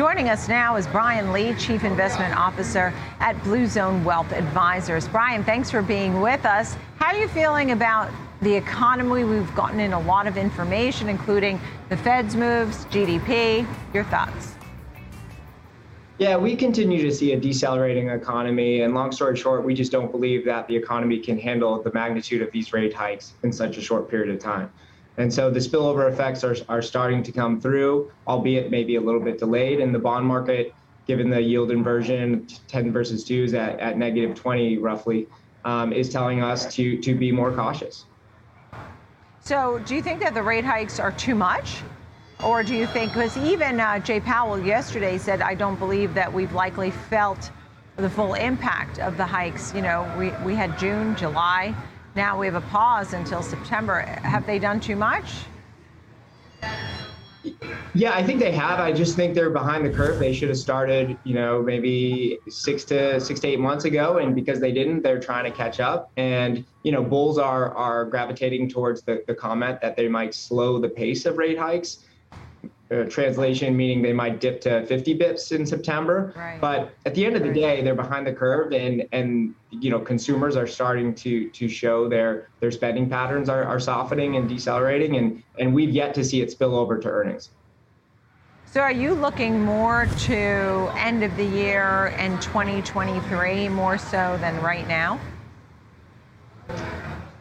Joining us now is Brian Lee, Chief Investment Officer at Blue Zone Wealth Advisors. Brian, thanks for being with us. How are you feeling about the economy? We've gotten in a lot of information, including the Fed's moves, GDP. Your thoughts? Yeah, we continue to see a decelerating economy. And long story short, we just don't believe that the economy can handle the magnitude of these rate hikes in such a short period of time. And so the spillover effects are, are starting to come through, albeit maybe a little bit delayed. And the bond market, given the yield inversion, 10 versus 2s at, at negative 20 roughly, um, is telling us to, to be more cautious. So do you think that the rate hikes are too much? Or do you think, because even uh, Jay Powell yesterday said, I don't believe that we've likely felt the full impact of the hikes. You know, we, we had June, July. Now we have a pause until September. Have they done too much? Yeah, I think they have. I just think they're behind the curve. They should have started, you know, maybe six to six to eight months ago, and because they didn't, they're trying to catch up. And you know, bulls are are gravitating towards the, the comment that they might slow the pace of rate hikes uh, translation, meaning they might dip to 50 bips in September. Right. But at the end of the day, they're behind the curve, and and you know consumers are starting to to show their their spending patterns are, are softening and decelerating, and and we've yet to see it spill over to earnings. So are you looking more to end of the year and 2023 more so than right now?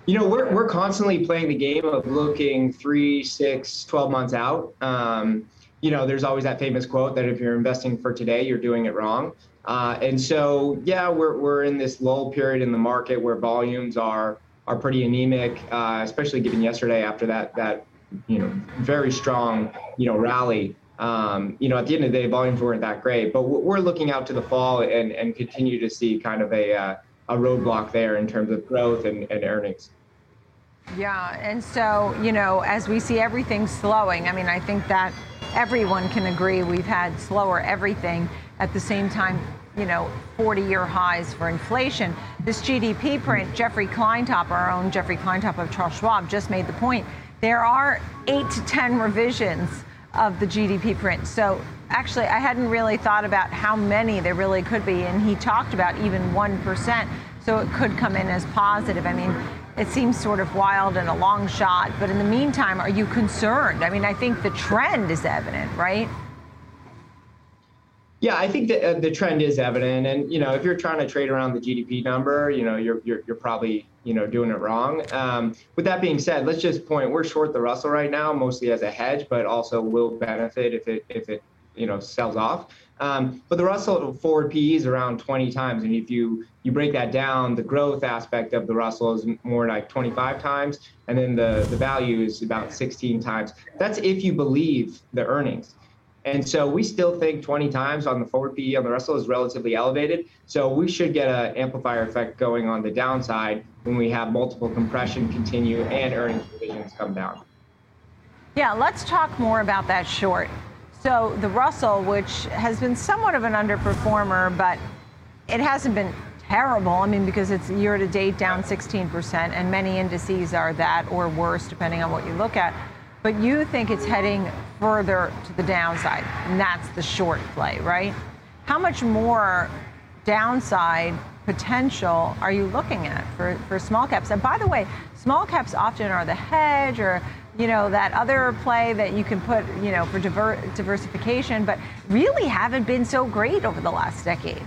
You know, we're, we're constantly playing the game of looking three, six, 12 months out. Um, you know, there's always that famous quote that if you're investing for today, you're doing it wrong. Uh, and so, yeah, we're, we're in this lull period in the market where volumes are are pretty anemic, uh, especially given yesterday after that that you know very strong you know rally. Um, you know, at the end of the day, volumes weren't that great, but we're looking out to the fall and and continue to see kind of a uh, a roadblock there in terms of growth and, and earnings. Yeah, and so, you know, as we see everything slowing, I mean, I think that everyone can agree we've had slower everything at the same time, you know, 40 year highs for inflation. This GDP print, Jeffrey Kleintop, our own Jeffrey Kleintop of Charles Schwab, just made the point. There are eight to 10 revisions of the GDP print. So actually, I hadn't really thought about how many there really could be. And he talked about even 1%. So it could come in as positive. I mean, it seems sort of wild and a long shot. But in the meantime, are you concerned? I mean, I think the trend is evident, right? Yeah, I think that uh, the trend is evident, and you know, if you're trying to trade around the GDP number, you know, you're you're, you're probably you know doing it wrong. Um, with that being said, let's just point we're short the Russell right now, mostly as a hedge, but also will benefit if it if it you know sells off. Um, but the Russell forward PE is around 20 times, and if you you break that down, the growth aspect of the Russell is more like 25 times, and then the the value is about 16 times. That's if you believe the earnings. And so we still think 20 times on the forward PE on the Russell is relatively elevated. So we should get an amplifier effect going on the downside when we have multiple compression continue and earnings revisions come down. Yeah, let's talk more about that short. So the Russell, which has been somewhat of an underperformer, but it hasn't been terrible. I mean, because it's year to date down 16%, and many indices are that or worse, depending on what you look at. But you think it's heading further to the downside, and that's the short play, right? How much more downside potential are you looking at for, for small caps? And by the way, small caps often are the hedge or you know, that other play that you can put, you know, for diver- diversification, but really haven't been so great over the last decade.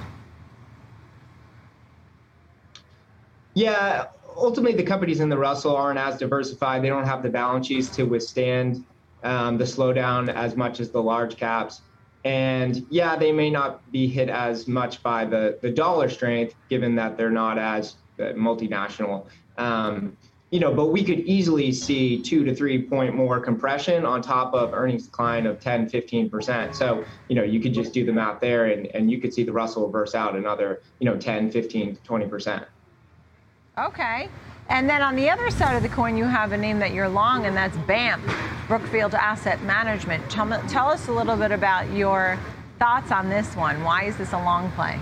Yeah, ultimately, the companies in the Russell aren't as diversified. They don't have the balance sheets to withstand um, the slowdown as much as the large caps. And yeah, they may not be hit as much by the, the dollar strength, given that they're not as uh, multinational. Um, you know, but we could easily see two to three point more compression on top of earnings decline of 10, 15%. So, you know, you could just do the math there and, and you could see the Russell reverse out another, you know, 10, 15, 20%. Okay. And then on the other side of the coin, you have a name that you're long, and that's BAM, Brookfield Asset Management. Tell, tell us a little bit about your thoughts on this one. Why is this a long play?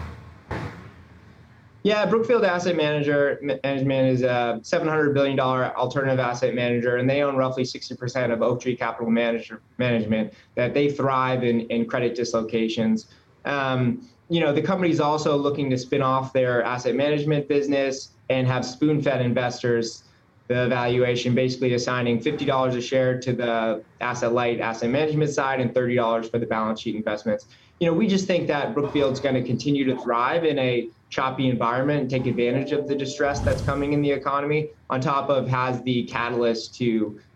Yeah, Brookfield Asset Manager Management is a $700 billion alternative asset manager, and they own roughly 60% of Oaktree Capital Manager, Management, that they thrive in, in credit dislocations. Um, you know, the company is also looking to spin off their asset management business and have spoon-fed investors the valuation, basically assigning $50 a share to the asset light asset management side and $30 for the balance sheet investments. You know, we just think that Brookfield's going to continue to thrive in a choppy environment and take advantage of the distress that's coming in the economy. On top of has the catalyst to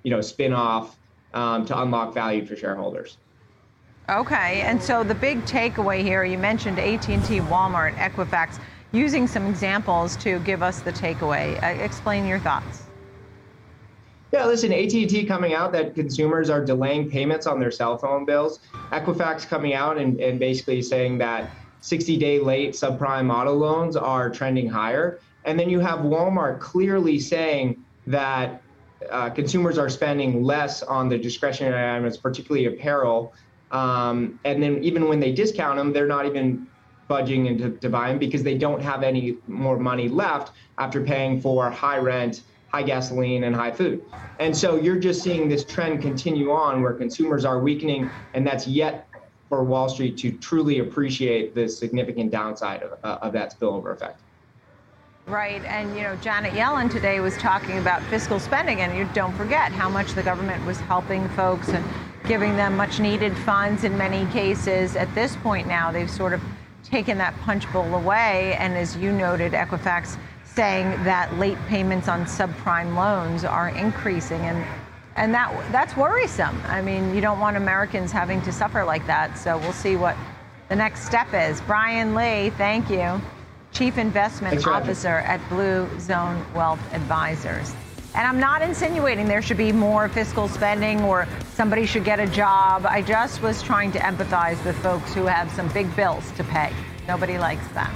you know spin off um, to unlock value for shareholders. Okay, and so the big takeaway here, you mentioned AT&T, Walmart, Equifax, using some examples to give us the takeaway. Uh, explain your thoughts. Yeah, listen, AT&T coming out that consumers are delaying payments on their cell phone bills. Equifax coming out and, and basically saying that 60 day late subprime auto loans are trending higher. And then you have Walmart clearly saying that uh, consumers are spending less on the discretionary items, particularly apparel. Um, and then even when they discount them, they're not even budging into to buy them because they don't have any more money left after paying for high rent, high gasoline, and high food. And so you're just seeing this trend continue on where consumers are weakening, and that's yet for Wall Street to truly appreciate the significant downside of, uh, of that spillover effect. Right, and you know, Janet Yellen today was talking about fiscal spending, and you don't forget how much the government was helping folks and giving them much needed funds in many cases. At this point now, they've sort of taken that punch bowl away, and as you noted, Equifax saying that late payments on subprime loans are increasing, and and that that's worrisome. I mean, you don't want Americans having to suffer like that. So we'll see what the next step is. Brian Lee, thank you, Chief Investment Thanks, Officer at Blue Zone Wealth Advisors. And I'm not insinuating there should be more fiscal spending or somebody should get a job. I just was trying to empathize with folks who have some big bills to pay. Nobody likes that.